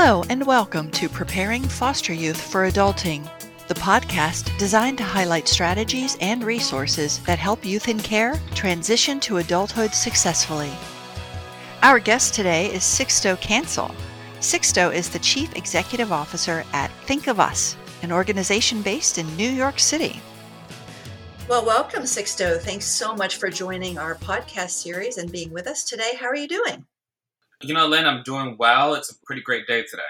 Hello, and welcome to Preparing Foster Youth for Adulting, the podcast designed to highlight strategies and resources that help youth in care transition to adulthood successfully. Our guest today is Sixto Cancel. Sixto is the Chief Executive Officer at Think of Us, an organization based in New York City. Well, welcome, Sixto. Thanks so much for joining our podcast series and being with us today. How are you doing? You know, Lynn, I'm doing well. It's a pretty great day today.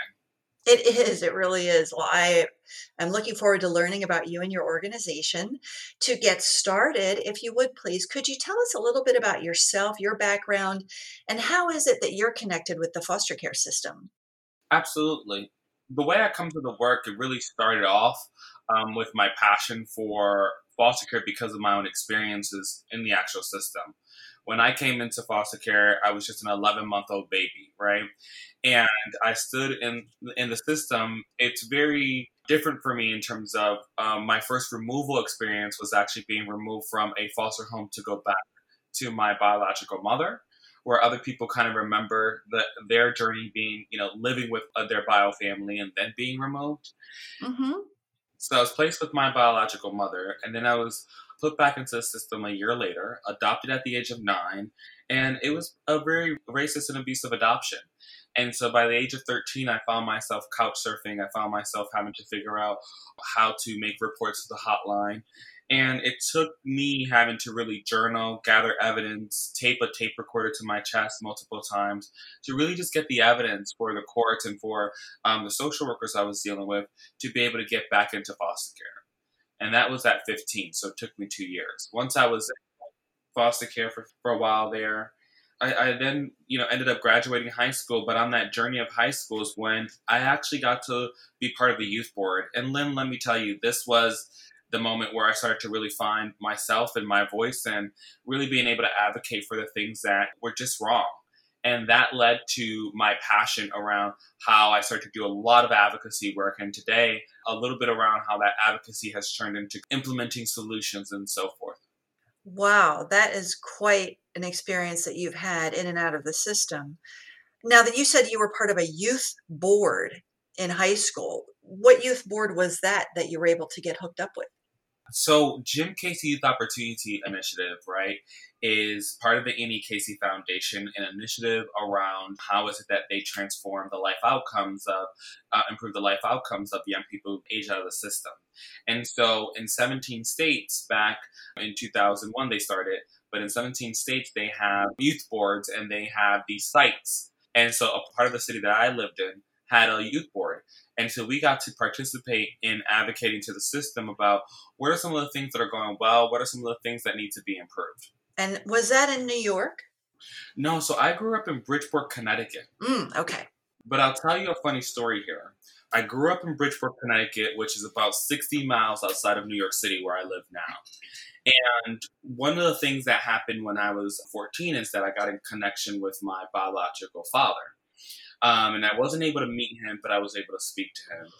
It is. It really is. Well, I am looking forward to learning about you and your organization. To get started, if you would please, could you tell us a little bit about yourself, your background, and how is it that you're connected with the foster care system? Absolutely. The way I come to the work, it really started off um, with my passion for foster care because of my own experiences in the actual system when I came into foster care, I was just an 11 month old baby, right? And I stood in in the system. It's very different for me in terms of um, my first removal experience was actually being removed from a foster home to go back to my biological mother where other people kind of remember the, their journey being, you know, living with uh, their bio family and then being removed. Mm-hmm. So I was placed with my biological mother, and then I was put back into the system a year later, adopted at the age of nine, and it was a very racist and abusive adoption. And so by the age of 13, I found myself couch surfing. I found myself having to figure out how to make reports to the hotline. And it took me having to really journal, gather evidence, tape a tape recorder to my chest multiple times to really just get the evidence for the courts and for um, the social workers I was dealing with to be able to get back into foster care and that was at 15. So it took me two years. Once I was foster care for, for a while there, I, I, then you know ended up graduating high school. But on that journey of high school is when I actually got to be part of the youth board. And Lynn, let me tell you, this was the moment where I started to really find myself and my voice and really being able to advocate for the things that were just wrong. And that led to my passion around how I started to do a lot of advocacy work. And today, a little bit around how that advocacy has turned into implementing solutions and so forth. Wow, that is quite an experience that you've had in and out of the system. Now that you said you were part of a youth board in high school, what youth board was that that you were able to get hooked up with? So, Jim Casey Youth Opportunity Initiative, right, is part of the Annie Casey Foundation, an initiative around how is it that they transform the life outcomes of, uh, improve the life outcomes of young people aged out of the system. And so, in 17 states, back in 2001, they started, but in 17 states, they have youth boards and they have these sites. And so, a part of the city that I lived in had a youth board. And so we got to participate in advocating to the system about what are some of the things that are going well, what are some of the things that need to be improved. And was that in New York? No, so I grew up in Bridgeport, Connecticut. Mm, okay. But I'll tell you a funny story here. I grew up in Bridgeport, Connecticut, which is about 60 miles outside of New York City, where I live now. And one of the things that happened when I was 14 is that I got in connection with my biological father. Um, and I wasn't able to meet him, but I was able to speak to him.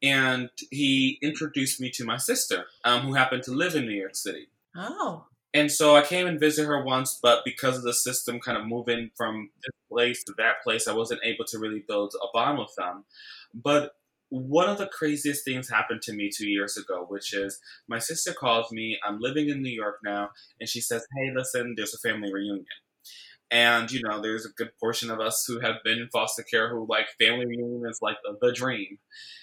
And he introduced me to my sister, um, who happened to live in New York City. Oh. And so I came and visited her once, but because of the system kind of moving from this place to that place, I wasn't able to really build a bond with them. But one of the craziest things happened to me two years ago, which is my sister calls me. I'm living in New York now, and she says, Hey, listen, there's a family reunion. And, you know, there's a good portion of us who have been in foster care who like family reunion is like the, the dream.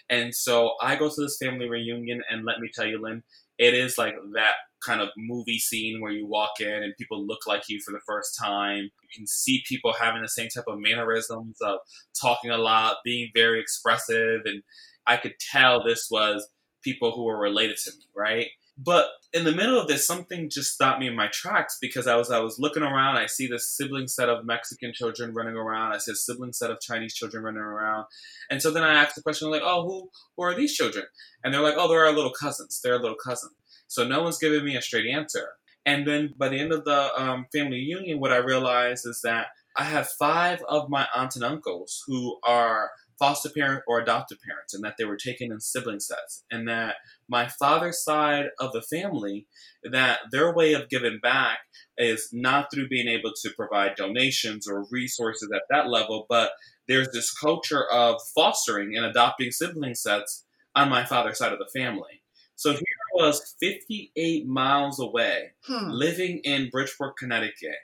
And so I go to this family reunion, and let me tell you, Lynn, it is like that kind of movie scene where you walk in and people look like you for the first time. You can see people having the same type of mannerisms of talking a lot, being very expressive. And I could tell this was people who were related to me, right? But in the middle of this, something just stopped me in my tracks because I was I was looking around. I see this sibling set of Mexican children running around. I see a sibling set of Chinese children running around. And so then I asked the question like, "Oh, who who are these children?" And they're like, "Oh, they're our little cousins. They're our little cousins." So no one's giving me a straight answer. And then by the end of the um, family union, what I realized is that I have five of my aunts and uncles who are foster parent or adoptive parents and that they were taken in sibling sets and that my father's side of the family that their way of giving back is not through being able to provide donations or resources at that level but there's this culture of fostering and adopting sibling sets on my father's side of the family. So here I was 58 miles away, hmm. living in Bridgeport, Connecticut.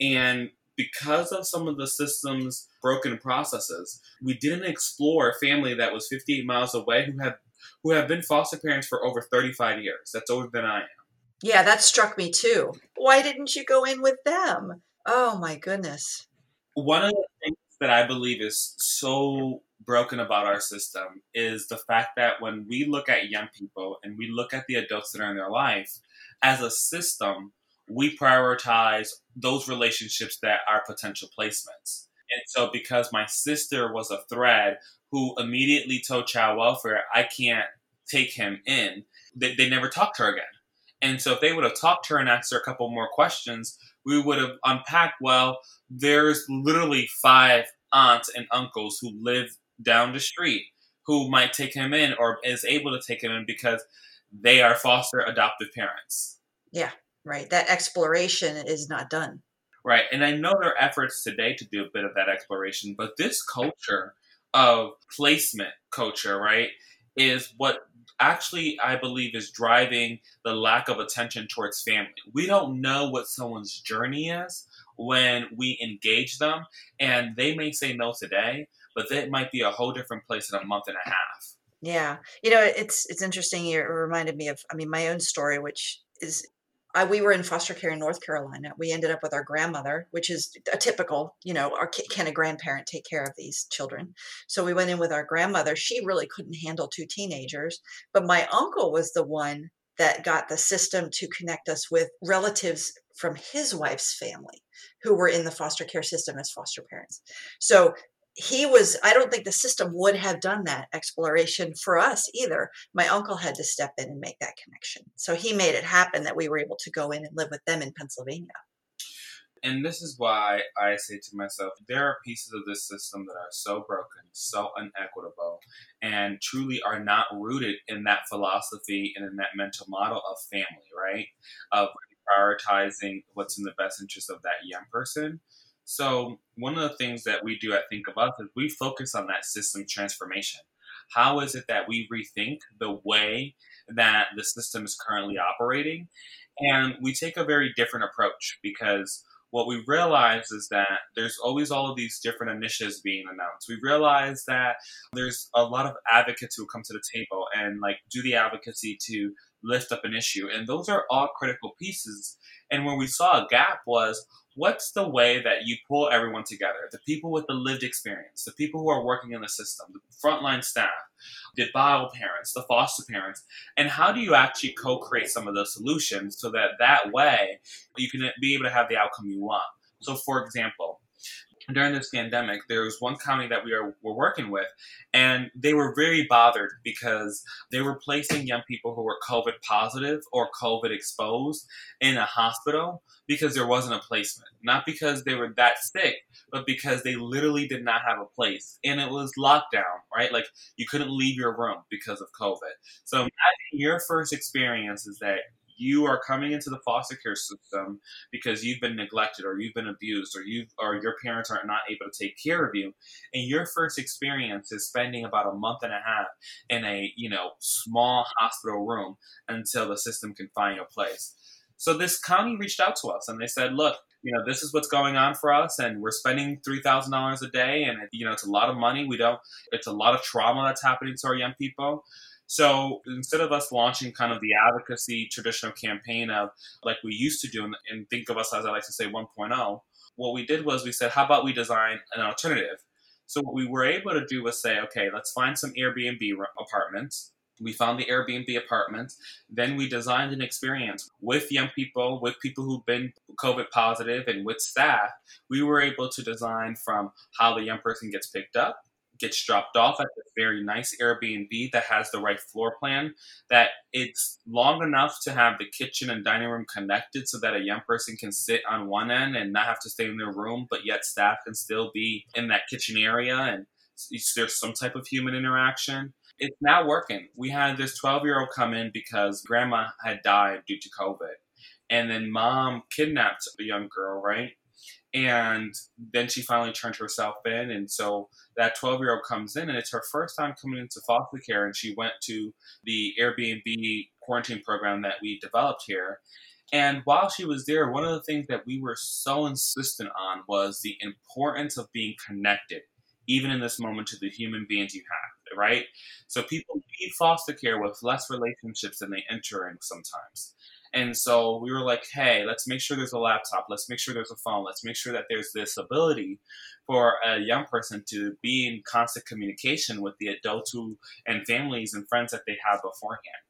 And because of some of the system's broken processes, we didn't explore a family that was 58 miles away who had who have been foster parents for over 35 years. That's older than I am. Yeah, that struck me too. Why didn't you go in with them? Oh my goodness. One of the things that I believe is so broken about our system is the fact that when we look at young people and we look at the adults that are in their life, as a system, we prioritize those relationships that are potential placements. And so, because my sister was a thread who immediately told child welfare, I can't take him in, they, they never talked to her again. And so, if they would have talked to her and asked her a couple more questions, we would have unpacked well, there's literally five aunts and uncles who live down the street who might take him in or is able to take him in because they are foster adoptive parents. Yeah, right. That exploration is not done. Right. And I know there are efforts today to do a bit of that exploration, but this culture of placement culture, right, is what actually I believe is driving the lack of attention towards family. We don't know what someone's journey is when we engage them, and they may say no today, but that might be a whole different place in a month and a half. Yeah, you know, it's it's interesting. It reminded me of, I mean, my own story, which is I, we were in foster care in North Carolina. We ended up with our grandmother, which is a typical, you know, our, can a grandparent take care of these children? So we went in with our grandmother. She really couldn't handle two teenagers, but my uncle was the one that got the system to connect us with relatives from his wife's family who were in the foster care system as foster parents. So he was i don't think the system would have done that exploration for us either. My uncle had to step in and make that connection. So he made it happen that we were able to go in and live with them in pennsylvania. And this is why i say to myself there are pieces of this system that are so broken so inequitable and truly are not rooted in that philosophy and in that mental model of family right? Of prioritizing what's in the best interest of that young person so, one of the things that we do at Think of Us is we focus on that system transformation. How is it that we rethink the way that the system is currently operating? And we take a very different approach because what we realize is that there's always all of these different initiatives being announced. We realize that there's a lot of advocates who come to the table and like do the advocacy to lift up an issue. And those are all critical pieces. And where we saw a gap was what's the way that you pull everyone together? The people with the lived experience, the people who are working in the system, the frontline staff, the bio parents, the foster parents, and how do you actually co-create some of those solutions so that that way you can be able to have the outcome you want? So, for example, during this pandemic, there was one county that we are, were working with, and they were very bothered because they were placing young people who were COVID positive or COVID exposed in a hospital because there wasn't a placement. Not because they were that sick, but because they literally did not have a place. And it was lockdown, right? Like you couldn't leave your room because of COVID. So imagine your first experience is that you are coming into the foster care system because you've been neglected or you've been abused or you or your parents are not able to take care of you. And your first experience is spending about a month and a half in a you know small hospital room until the system can find a place. So this county reached out to us and they said look you know this is what's going on for us and we're spending $3000 a day and you know it's a lot of money. We don't it's a lot of trauma that's happening to our young people so instead of us launching kind of the advocacy traditional campaign of like we used to do and, think of us as I like to say 1.0, what we did was we said, how about we design an alternative? So what we were able to do was say, okay, let's find some Airbnb apartments. We found the Airbnb apartments. Then we designed an experience with young people, with people who've been COVID positive, and with staff. We were able to design from how the young person gets picked up gets dropped off at this very nice Airbnb that has the right floor plan, that it's long enough to have the kitchen and dining room connected so that a young person can sit on one end and not have to stay in their room, but yet staff can still be in that kitchen area and there's some type of human interaction. It's now working. We had this 12 year old come in because grandma had died due to COVID. And then mom kidnapped a young girl, right? And then she finally turned herself in. And so that 12 year old comes in, and it's her first time coming into foster care. And she went to the Airbnb quarantine program that we developed here. And while she was there, one of the things that we were so insistent on was the importance of being connected, even in this moment, to the human beings you have, right? So people leave foster care with less relationships than they enter in sometimes. And so we were like, hey, let's make sure there's a laptop. Let's make sure there's a phone. Let's make sure that there's this ability for a young person to be in constant communication with the adults who and families and friends that they have beforehand.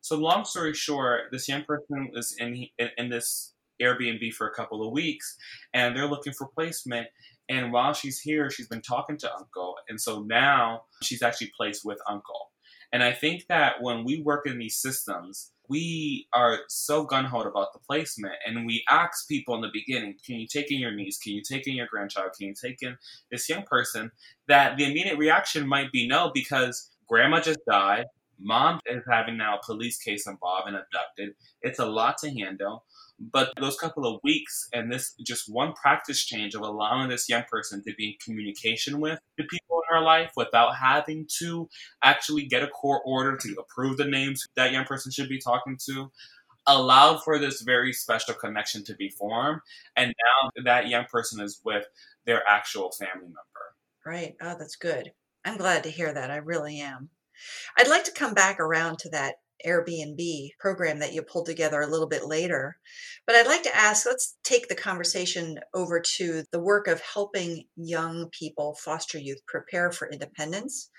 So, long story short, this young person is in, in, in this Airbnb for a couple of weeks and they're looking for placement. And while she's here, she's been talking to Uncle. And so now she's actually placed with Uncle. And I think that when we work in these systems, we are so gun ho about the placement and we ask people in the beginning can you take in your niece? Can you take in your grandchild? Can you take in this young person? That the immediate reaction might be no because grandma just died mom is having now a police case involved and abducted. It's a lot to handle but those couple of weeks and this just one practice change of allowing this young person to be in communication with the people in her life without having to actually get a court order to approve the names that young person should be talking to allowed for this very special connection to be formed. And now that young person is with their actual family member. Right. Oh, that's good. I'm glad to hear that. I really am. I'd like to come back around to that Airbnb program that you pulled together a little bit later. But I'd like to ask let's take the conversation over to the work of helping young people, foster youth, prepare for independence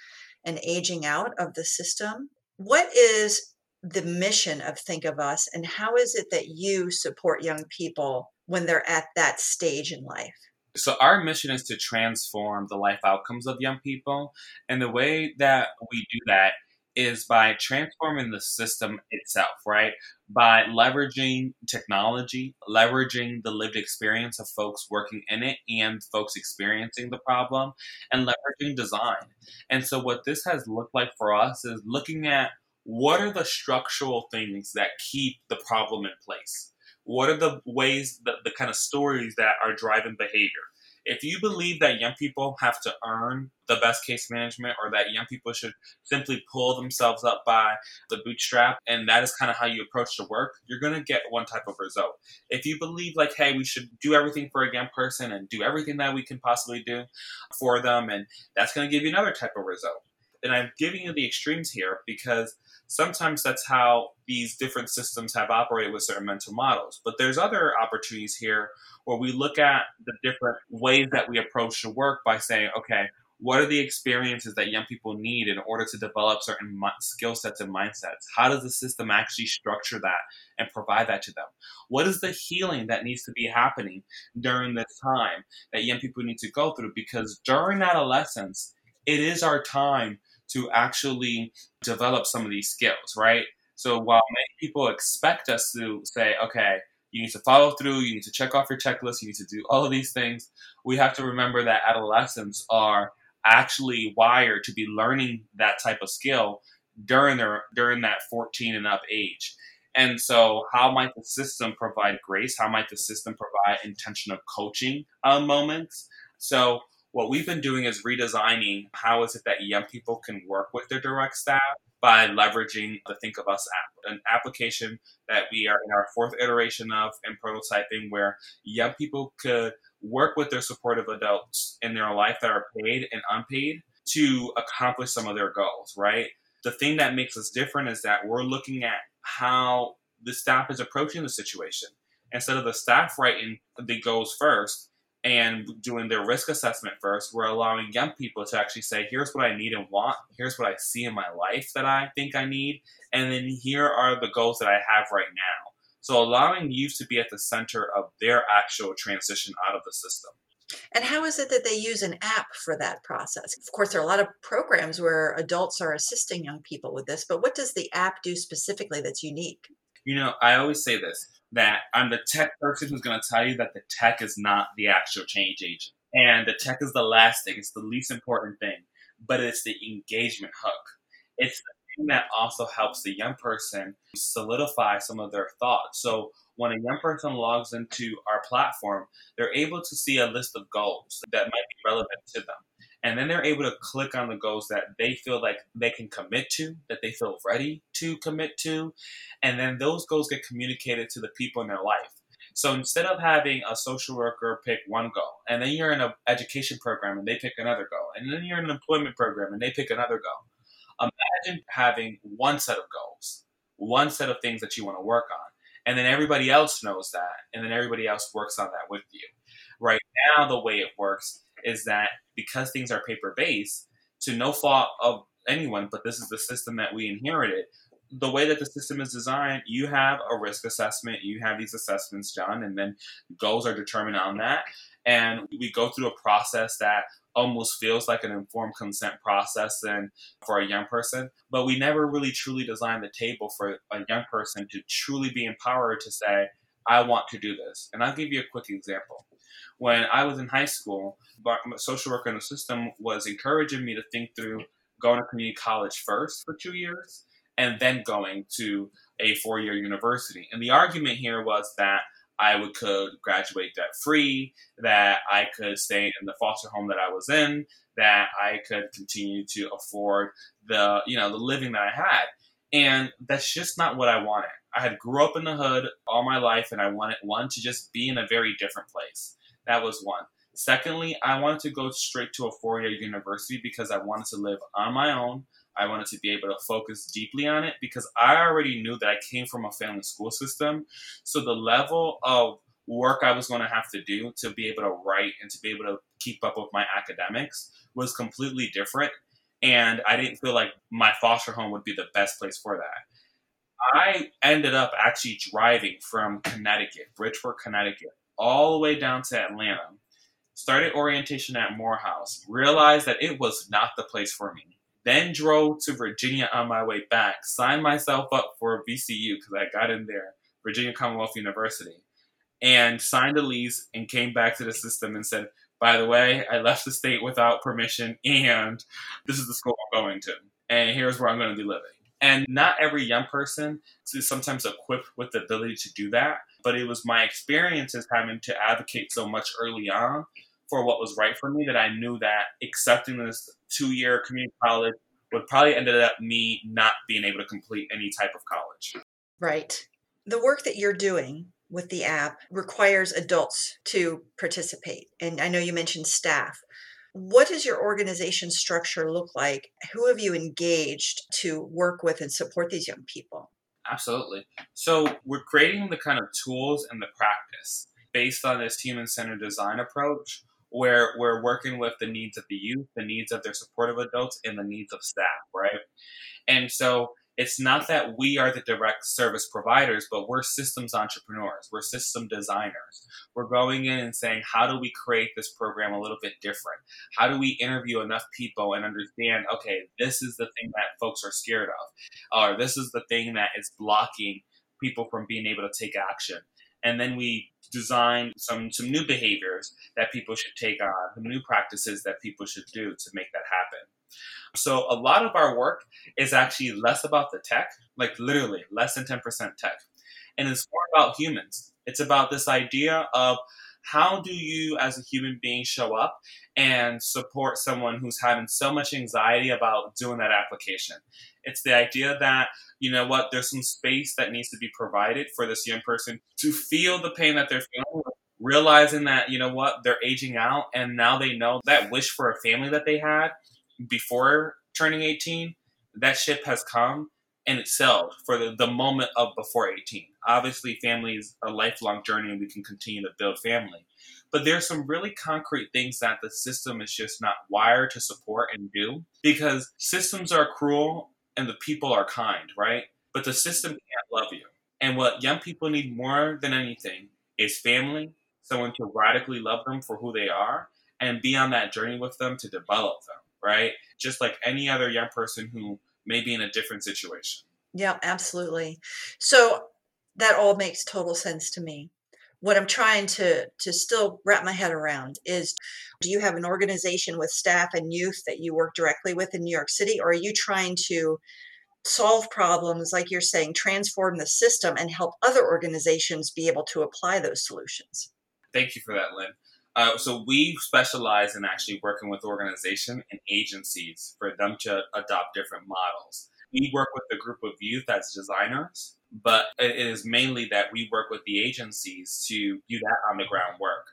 and aging out of the system. What is the mission of Think of Us, and how is it that you support young people when they're at that stage in life? So, our mission is to transform the life outcomes of young people. And the way that we do that is by transforming the system itself, right? By leveraging technology, leveraging the lived experience of folks working in it and folks experiencing the problem, and leveraging design. And so, what this has looked like for us is looking at what are the structural things that keep the problem in place? What are the ways that the kind of stories that are driving behavior? If you believe that young people have to earn the best case management or that young people should simply pull themselves up by the bootstrap and that is kind of how you approach the work, you're going to get one type of result. If you believe like, hey, we should do everything for a young person and do everything that we can possibly do for them, and that's going to give you another type of result. And I'm giving you the extremes here because sometimes that's how these different systems have operated with certain mental models. But there's other opportunities here where we look at the different ways that we approach the work by saying, okay, what are the experiences that young people need in order to develop certain skill sets and mindsets? How does the system actually structure that and provide that to them? What is the healing that needs to be happening during this time that young people need to go through? Because during adolescence, it is our time to actually develop some of these skills, right? So while many people expect us to say, okay, you need to follow through, you need to check off your checklist, you need to do all of these things. We have to remember that adolescents are actually wired to be learning that type of skill during their during that 14 and up age. And so, how might the system provide grace? How might the system provide intentional coaching uh, moments? So, what we've been doing is redesigning how is it that young people can work with their direct staff by leveraging the Think of Us app, an application that we are in our fourth iteration of and prototyping where young people could work with their supportive adults in their life that are paid and unpaid to accomplish some of their goals, right? The thing that makes us different is that we're looking at how the staff is approaching the situation. Instead of the staff writing the goals first, and doing their risk assessment first, we're allowing young people to actually say, here's what I need and want, here's what I see in my life that I think I need, and then here are the goals that I have right now. So allowing youth to be at the center of their actual transition out of the system. And how is it that they use an app for that process? Of course, there are a lot of programs where adults are assisting young people with this, but what does the app do specifically that's unique? You know, I always say this that I'm the tech person who's going to tell you that the tech is not the actual change agent. And the tech is the last thing, it's the least important thing, but it's the engagement hook. It's the thing that also helps the young person solidify some of their thoughts. So, when a young person logs into our platform, they're able to see a list of goals that might be relevant to them. And then they're able to click on the goals that they feel like they can commit to, that they feel ready to commit to. And then those goals get communicated to the people in their life. So instead of having a social worker pick one goal, and then you're in an education program and they pick another goal, and then you're in an employment program and they pick another goal, imagine having one set of goals, one set of things that you want to work on and then everybody else knows that and then everybody else works on that with you right now the way it works is that because things are paper based to no fault of anyone but this is the system that we inherited the way that the system is designed you have a risk assessment you have these assessments done and then goals are determined on that. And we go through a process that almost feels like an informed consent process and for a young person but we never really truly designed the table for a young person to truly be empowered to say i want to do this. And i'll give you a quick example when i was in high school my social worker in the system was encouraging me to think through going to community college first for two years and then going to a four-year university and the argument here was that I would could graduate debt free, that I could stay in the foster home that I was in, that I could continue to afford the you know the living that I had. And that's just not what I wanted. I had grew up in the hood all my life and I wanted one to just be in a very different place. That was one. Secondly, I wanted to go straight to a four-year university because I wanted to live on my own. I wanted to be able to focus deeply on it because I already knew that I came from a family school system. So the level of work I was going to have to do to be able to write and to be able to keep up with my academics was completely different. And I didn't feel like my foster home would be the best place for that. I ended up actually driving from Connecticut, Bridgeport, Connecticut, all the way down to Atlanta. Started orientation at Morehouse, realized that it was not the place for me then drove to Virginia on my way back, signed myself up for VCU because I got in there, Virginia Commonwealth University, and signed a lease and came back to the system and said, by the way, I left the state without permission and this is the school I'm going to. And here's where I'm going to be living. And not every young person is sometimes equipped with the ability to do that. But it was my experiences having to advocate so much early on for what was right for me that I knew that accepting this two year community college would probably ended up me not being able to complete any type of college. Right. The work that you're doing with the app requires adults to participate. And I know you mentioned staff. What does your organization structure look like? Who have you engaged to work with and support these young people? Absolutely. So, we're creating the kind of tools and the practice based on this human centered design approach where we're working with the needs of the youth, the needs of their supportive adults, and the needs of staff, right? And so it's not that we are the direct service providers, but we're systems entrepreneurs. We're system designers. We're going in and saying, how do we create this program a little bit different? How do we interview enough people and understand, okay, this is the thing that folks are scared of, or this is the thing that is blocking people from being able to take action and then we design some some new behaviors that people should take on, new practices that people should do to make that happen. So a lot of our work is actually less about the tech, like literally less than 10% tech. And it's more about humans. It's about this idea of how do you as a human being show up and support someone who's having so much anxiety about doing that application it's the idea that you know what there's some space that needs to be provided for this young person to feel the pain that they're feeling realizing that you know what they're aging out and now they know that wish for a family that they had before turning 18 that ship has come and it sailed for the, the moment of before 18 obviously family is a lifelong journey and we can continue to build family but there's some really concrete things that the system is just not wired to support and do because systems are cruel and the people are kind, right? But the system can't love you. And what young people need more than anything is family, someone to radically love them for who they are, and be on that journey with them to develop them, right? Just like any other young person who may be in a different situation. Yeah, absolutely. So that all makes total sense to me what I'm trying to to still wrap my head around is do you have an organization with staff and youth that you work directly with in New York City or are you trying to solve problems, like you're saying, transform the system and help other organizations be able to apply those solutions. Thank you for that, Lynn. Uh, so we specialize in actually working with organizations and agencies for them to adopt different models. We work with a group of youth as designers, but it is mainly that we work with the agencies to do that on the ground work.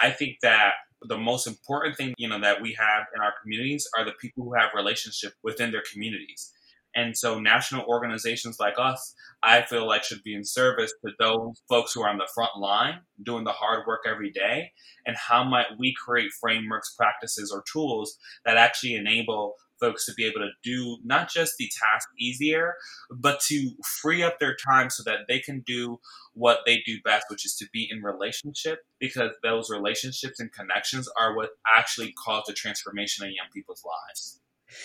I think that the most important thing you know that we have in our communities are the people who have relationship within their communities and so national organizations like us, I feel like should be in service to those folks who are on the front line doing the hard work every day. And how might we create frameworks, practices, or tools that actually enable folks to be able to do not just the task easier, but to free up their time so that they can do what they do best, which is to be in relationship, because those relationships and connections are what actually cause the transformation in young people's lives.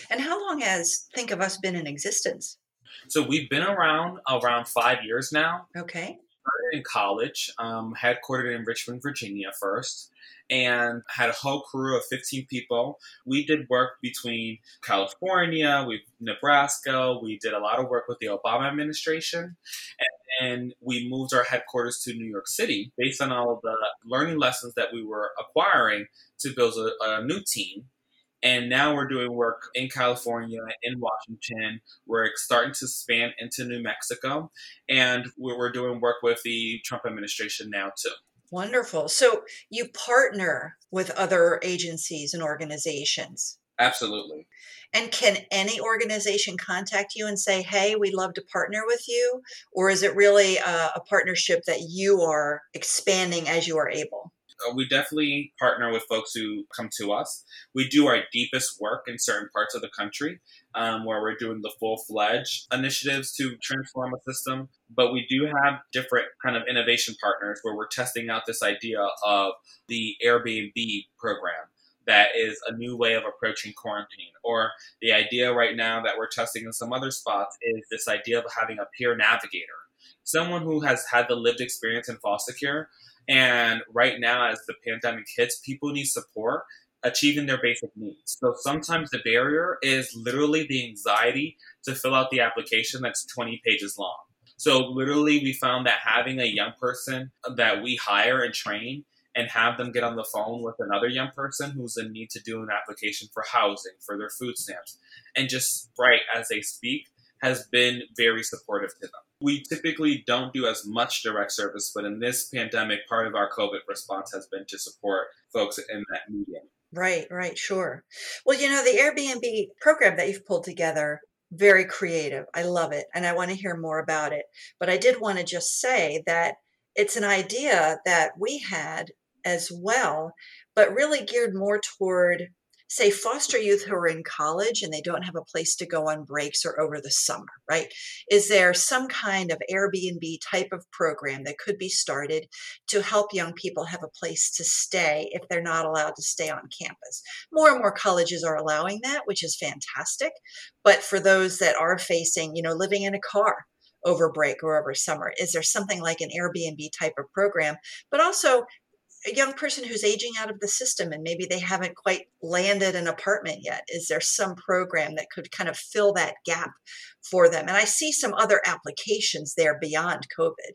And how long has Think of Us been in existence? So we've been around around five years now. Okay. Started in college, um, headquartered in Richmond, Virginia first, and had a whole crew of 15 people. We did work between California, we Nebraska. We did a lot of work with the Obama administration, and, and we moved our headquarters to New York City based on all of the learning lessons that we were acquiring to build a, a new team and now we're doing work in California, in Washington. We're starting to span into New Mexico. And we're doing work with the Trump administration now, too. Wonderful. So you partner with other agencies and organizations. Absolutely. And can any organization contact you and say, hey, we'd love to partner with you? Or is it really a, a partnership that you are expanding as you are able? We definitely partner with folks who come to us. We do our deepest work in certain parts of the country um, where we're doing the full fledged initiatives to transform a system. But we do have different kind of innovation partners where we're testing out this idea of the Airbnb program that is a new way of approaching quarantine. Or the idea right now that we're testing in some other spots is this idea of having a peer navigator. Someone who has had the lived experience in foster care and right now, as the pandemic hits, people need support achieving their basic needs. So sometimes the barrier is literally the anxiety to fill out the application that's 20 pages long. So literally, we found that having a young person that we hire and train and have them get on the phone with another young person who's in need to do an application for housing, for their food stamps, and just write as they speak has been very supportive to them. We typically don't do as much direct service, but in this pandemic, part of our COVID response has been to support folks in that medium. Right, right, sure. Well, you know, the Airbnb program that you've pulled together, very creative. I love it. And I want to hear more about it. But I did want to just say that it's an idea that we had as well, but really geared more toward say foster youth who are in college and they don't have a place to go on breaks or over the summer, right? Is there some kind of Airbnb type of program that could be started to help young people have a place to stay if they're not allowed to stay on campus? More and more colleges are allowing that, which is fantastic. But for those that are facing, you know, living in a car, over break or over summer? Is there something like an Airbnb type of program? But also, a young person who's aging out of the system and maybe they haven't quite landed an apartment yet is there some program that could kind of fill that gap for them and i see some other applications there beyond covid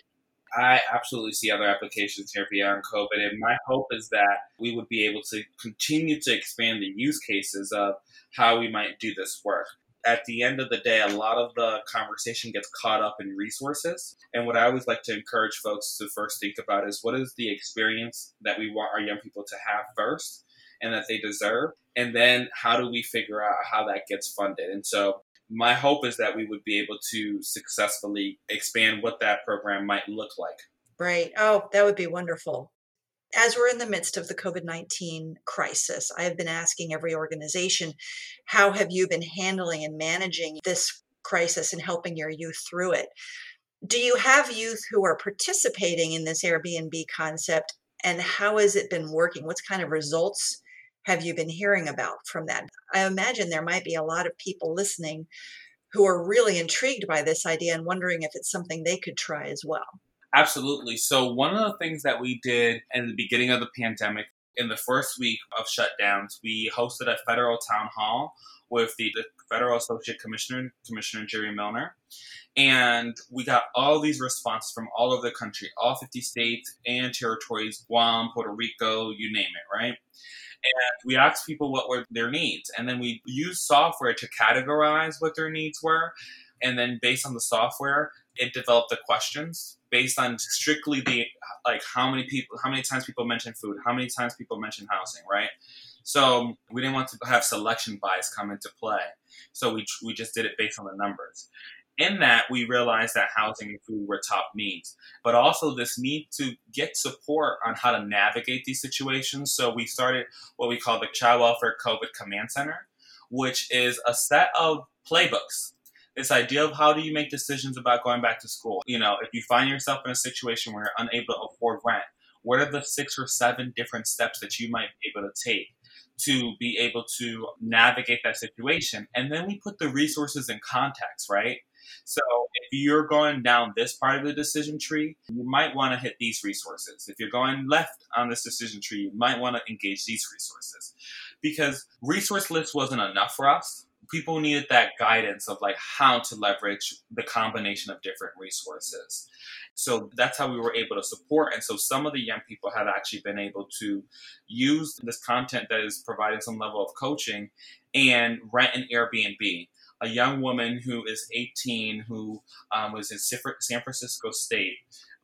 I absolutely see other applications here beyond COVID. And my hope is that we would be able to continue to expand the use cases of how we might do this work at the end of the day, a lot of the conversation gets caught up in resources. And what I always like to encourage folks to first think about is what is the experience that we want our young people to have first and that they deserve? And then how do we figure out how that gets funded? And so my hope is that we would be able to successfully expand what that program might look like. Right. Oh, that would be wonderful as we're in the midst of the COVID 19 crisis, I have been asking every organization, how have you been handling and managing this crisis and helping your youth through it? Do you have youth who are participating in this Airbnb concept? And how has it been working? What kind of results have you been hearing about from that? I imagine there might be a lot of people listening who are really intrigued by this idea and wondering if it's something they could try as well. Absolutely. So, one of the things that we did in the beginning of the pandemic, in the first week of shutdowns, we hosted a federal town hall with the, the federal associate commissioner, Commissioner Jerry Milner. And we got all these responses from all over the country, all 50 states and territories, Guam, Puerto Rico, you name it, right? And we asked people what were their needs. And then we used software to categorize what their needs were. And then based on the software, it developed the questions based on strictly the like how many people how many times people mention food how many times people mention housing right? So we didn't want to have selection bias come into play. So we, we just did it based on the numbers. In that we realized that housing and food were top needs but also this need to get support on how to navigate these situations. So we started what we call the child welfare covid command center which is a set of playbooks this idea of how do you make decisions about going back to school. You know, if you find yourself in a situation where you're unable to afford rent, what are the six or seven different steps that you might be able to take to be able to navigate that situation? And then we put the resources in context, right? So if you're going down this part of the decision tree, you might want to hit these resources. If you're going left on this decision tree, you might want to engage these resources. Because resource list wasn't enough for us people needed that guidance of like how to leverage the combination of different resources. So that's how we were able to support. And so some of the young people have actually been able to use this content that is providing some level of coaching and rent an Airbnb. A young woman who is 18, who um, was in San Francisco State,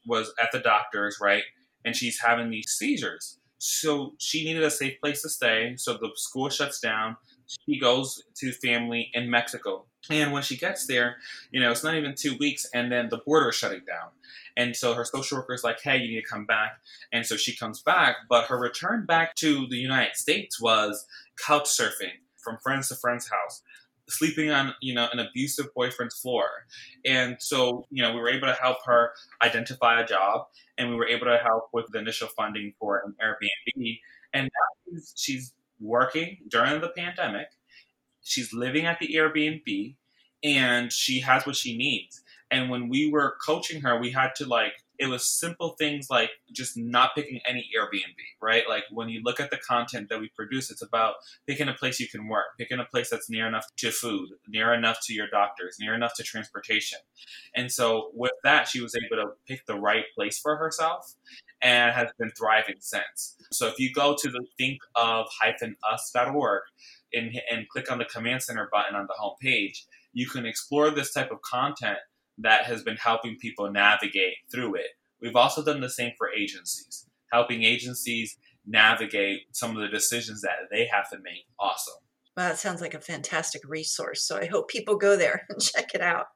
was at the doctor's, right? And she's having these seizures. So she needed a safe place to stay. So the school shuts down she goes to family in Mexico. And when she gets there, you know, it's not even two weeks, and then the border is shutting down. And so her social worker is like, hey, you need to come back. And so she comes back, but her return back to the United States was couch surfing from friends to friend's house, sleeping on, you know, an abusive boyfriend's floor. And so, you know, we were able to help her identify a job, and we were able to help with the initial funding for an Airbnb. And now she's working during the pandemic. She's living at the Airbnb and she has what she needs. And when we were coaching her, we had to like, it was simple things like just not picking any Airbnb, right? Like when you look at the content that we produce, it's about picking a place you can work, picking a place that's near enough to food, near enough to your doctors, near enough to transportation. And so with that, she was able to pick the right place for herself and has been thriving since. So if you go to the think-of-us.org and, and click on the Command Center button on the home page, you can explore this type of content that has been helping people navigate through it. We've also done the same for agencies, helping agencies navigate some of the decisions that they have to make. Awesome. Well, that sounds like a fantastic resource. So I hope people go there and check it out.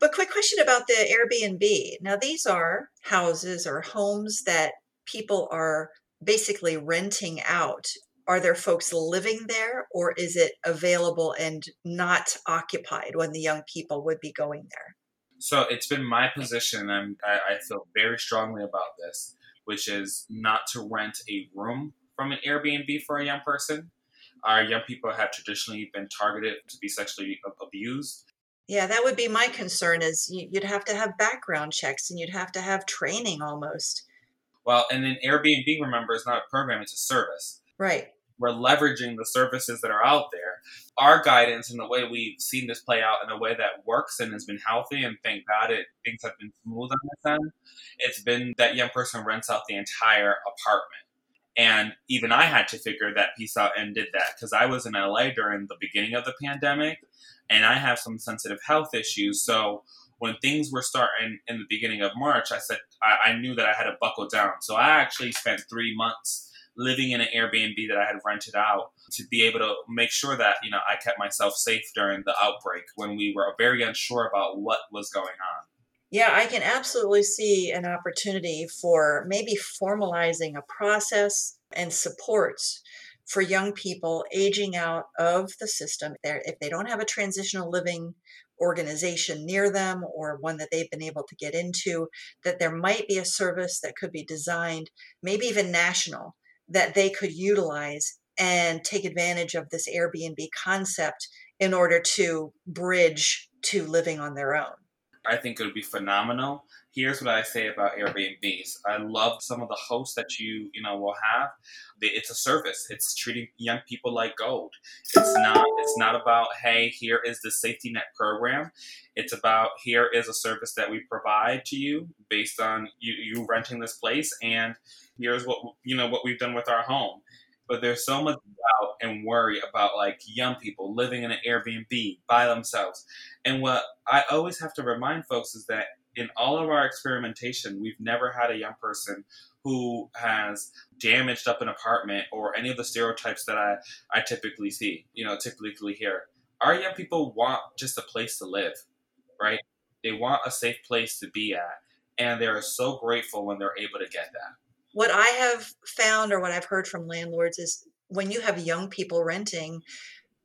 But quick question about the Airbnb. Now, these are houses or homes that people are basically renting out. Are there folks living there or is it available and not occupied when the young people would be going there? So it's been my position, and I, I feel very strongly about this, which is not to rent a room from an Airbnb for a young person. Our young people have traditionally been targeted to be sexually abused. Yeah, that would be my concern. Is you'd have to have background checks and you'd have to have training almost. Well, and then Airbnb, remember, is not a program; it's a service. Right. We're leveraging the services that are out there. Our guidance and the way we've seen this play out in a way that works and has been healthy, and thank God it things have been smooth on this end. It's been that young person rents out the entire apartment. And even I had to figure that piece out and did that because I was in LA during the beginning of the pandemic and I have some sensitive health issues. So when things were starting in the beginning of March, I said I, I knew that I had to buckle down. So I actually spent three months living in an Airbnb that I had rented out to be able to make sure that you know I kept myself safe during the outbreak when we were very unsure about what was going on. Yeah, I can absolutely see an opportunity for maybe formalizing a process and supports for young people aging out of the system. If they don't have a transitional living organization near them or one that they've been able to get into, that there might be a service that could be designed, maybe even national, that they could utilize and take advantage of this Airbnb concept in order to bridge to living on their own. I think it would be phenomenal. Here's what I say about Airbnbs. I love some of the hosts that you you know will have. It's a service. It's treating young people like gold. It's not. It's not about hey, here is the safety net program. It's about here is a service that we provide to you based on you, you renting this place, and here's what you know what we've done with our home but there's so much doubt and worry about like young people living in an Airbnb by themselves. And what I always have to remind folks is that in all of our experimentation, we've never had a young person who has damaged up an apartment or any of the stereotypes that I, I typically see, you know, typically hear. Our young people want just a place to live, right? They want a safe place to be at. And they're so grateful when they're able to get that what I have found or what I've heard from landlords is when you have young people renting,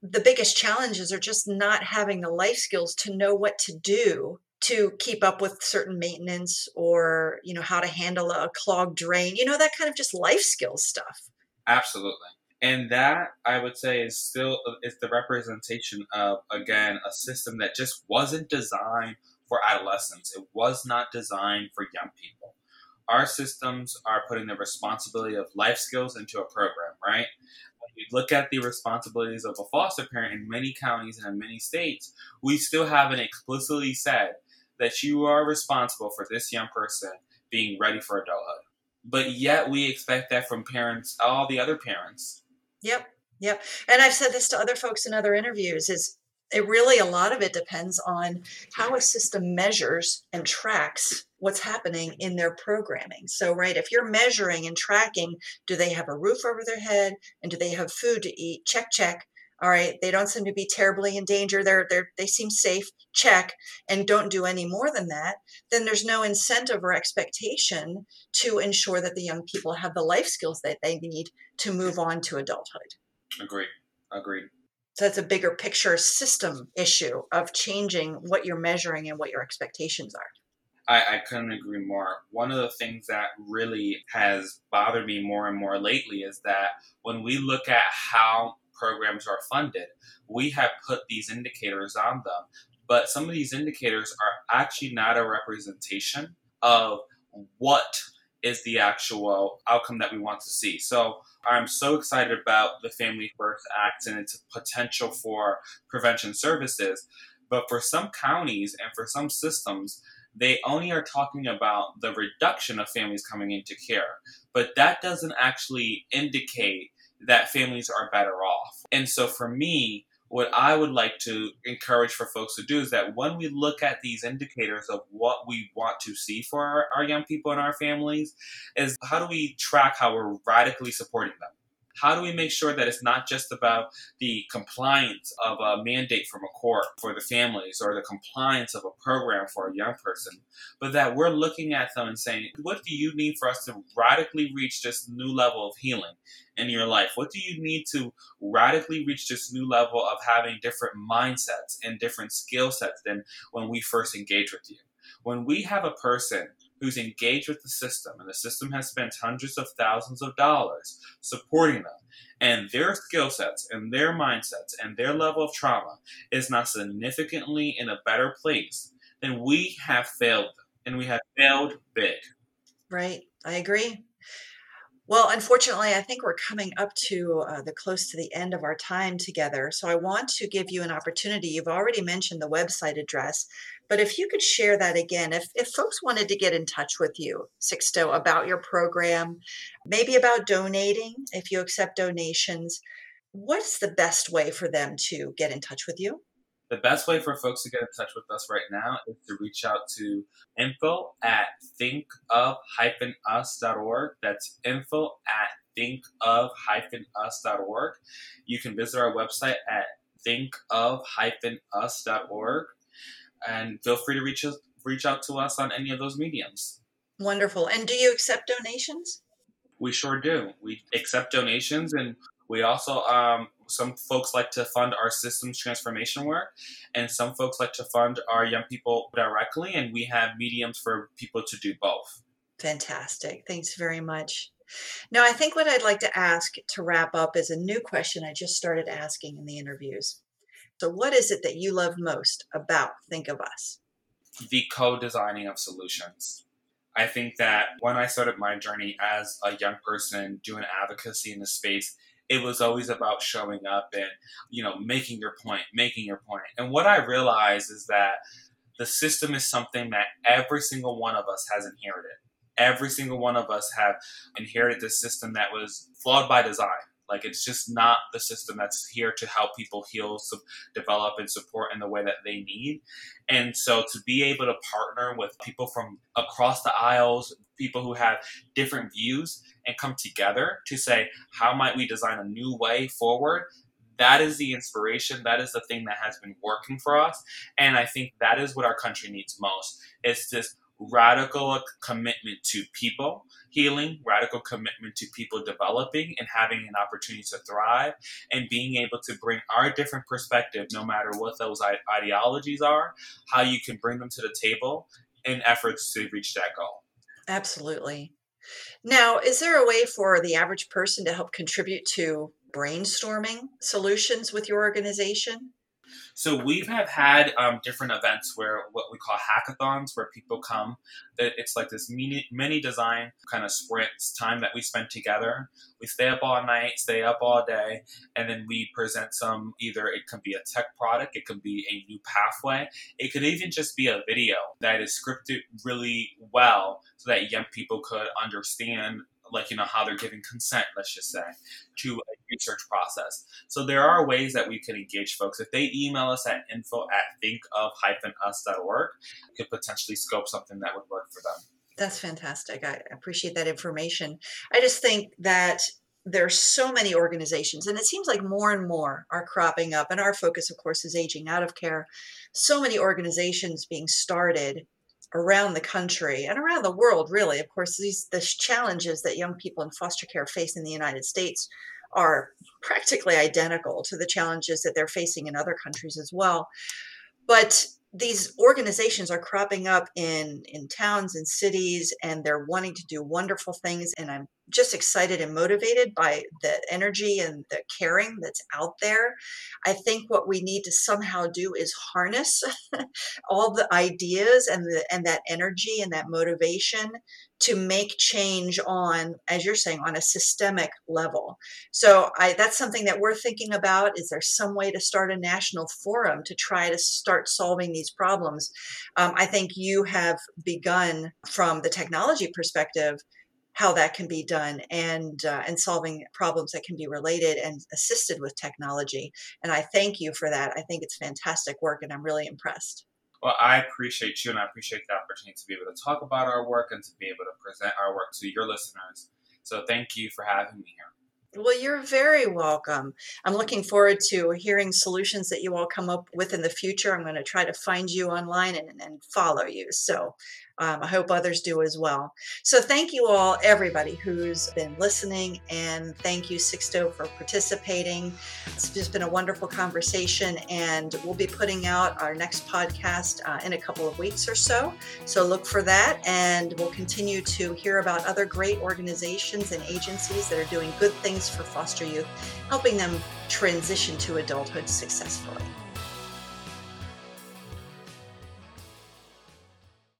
the biggest challenges are just not having the life skills to know what to do to keep up with certain maintenance or you know how to handle a clogged drain you know that kind of just life skills stuff. Absolutely. And that i would say is still uh, is the representation of again a system that just wasn't designed for adolescents. It was not designed for young people our systems are putting the responsibility of life skills into a program, right? When we look at the responsibilities of a foster parent in many counties and in many states, we still haven't explicitly said that you are responsible for this young person being ready for adulthood. But yet we expect that from parents, all the other parents. Yep. Yep. And I've said this to other folks in other interviews is it really a lot of it depends on how a system measures and tracks what's happening in their programming. So, right, if you're measuring and tracking, do they have a roof over their head and do they have food to eat? Check, check. All right, they don't seem to be terribly in danger. They're, they're they seem safe. Check, and don't do any more than that. Then there's no incentive or expectation to ensure that the young people have the life skills that they need to move on to adulthood. agree Agreed. So that's a bigger picture system issue of changing what you're measuring and what your expectations are. I, I, couldn't agree more. One of the things that really has bothered me more and more lately is that when we look at how programs are funded, we have put these indicators on them. But some of these indicators are actually not a representation of what is the actual outcome that we want to see. So I'm so excited about the Family First Act and its potential for prevention services. But for some counties and for some systems, they only are talking about the reduction of families coming into care. But that doesn't actually indicate that families are better off. And so for me, what I would like to encourage for folks to do is that when we look at these indicators of what we want to see for our, our young people and our families, is how do we track how we're radically supporting them? How do we make sure that it's not just about the compliance of a mandate from a court for the families or the compliance of a program for a young person, but that we're looking at them and saying, what do you need for us to radically reach this new level of healing in your life? What do you need to radically reach this new level of having different mindsets and different skill sets than when we first engage with you? When we have a person who's engaged with the system, and the system has spent hundreds of thousands of dollars supporting them, and their skill sets and their mindsets and their level of trauma is not significantly in a better place, then we have failed them, and we have failed big. Right, I agree. Well, unfortunately, I think we're coming up to uh, the close to the end of our time together. So I want to give you an opportunity. You've already mentioned the website address, but if you could share that again, if, if folks wanted to get in touch with you, Sixto, about your program, maybe about donating, if you accept donations, what's the best way for them to get in touch with you? The best way for folks to get in touch with us right now is to reach out to info at thinkof-us.org. That's info at thinkof-us.org. You can visit our website at thinkof-us.org and feel free to reach us, reach out to us on any of those mediums. Wonderful. And do you accept donations? We sure do. We accept donations, and we also um, some folks like to fund our systems transformation work, and some folks like to fund our young people directly, and we have mediums for people to do both. Fantastic. Thanks very much. Now, I think what I'd like to ask to wrap up is a new question I just started asking in the interviews. So, what is it that you love most about Think of Us? the co designing of solutions. I think that when I started my journey as a young person doing advocacy in the space, it was always about showing up and, you know, making your point, making your point. And what I realized is that the system is something that every single one of us has inherited. Every single one of us have inherited this system that was flawed by design. Like it's just not the system that's here to help people heal, develop, and support in the way that they need. And so to be able to partner with people from across the aisles, people who have different views, and come together to say, how might we design a new way forward? That is the inspiration. That is the thing that has been working for us. And I think that is what our country needs most. It's this radical commitment to people healing, radical commitment to people developing and having an opportunity to thrive, and being able to bring our different perspectives, no matter what those ideologies are, how you can bring them to the table in efforts to reach that goal. Absolutely. Now, is there a way for the average person to help contribute to brainstorming solutions with your organization? So we have had um, different events where what we call hackathons, where people come. It's like this mini, mini design kind of sprints time that we spend together. We stay up all night, stay up all day, and then we present some. Either it can be a tech product, it can be a new pathway, it could even just be a video that is scripted really well, so that young people could understand like you know how they're giving consent let's just say to a research process. So there are ways that we can engage folks. If they email us at info at think-of-us.org we could potentially scope something that would work for them. That's fantastic. I appreciate that information. I just think that there's so many organizations and it seems like more and more are cropping up and our focus of course is aging out of care. So many organizations being started around the country and around the world really. Of course these the challenges that young people in foster care face in the united states are practically identical to the challenges that they're facing in other countries as well. But these organizations are cropping up in in towns and cities and they're wanting to do wonderful things and i'm just excited and motivated by the energy and the caring that's out there. I think what we need to somehow do is harness all the ideas and the and that energy and that motivation to make change on as you're saying on a systemic level. So i that's something that we're thinking about. Is there some way to start a national forum to try to start solving these problems? Um, i think you have begun from the technology perspective how that can be done and uh, and solving problems that can be related and assisted with technology and i thank you for that i think it's fantastic work and i'm really impressed well, I appreciate you and I appreciate the opportunity to be able to talk about our work and to be able to present our work to your listeners. So thank you for having me here. Well, you're very welcome. I'm looking forward to hearing solutions that you all come up with in the future. I'm going to try to find you online and, and follow you. So um, I hope others do as well. So thank you all, everybody who's been listening, and thank you, Sixto, for participating. It's just been a wonderful conversation, and we'll be putting out our next podcast uh, in a couple of weeks or so. So look for that, and we'll continue to hear about other great organizations and agencies that are doing good things for foster youth, helping them transition to adulthood successfully.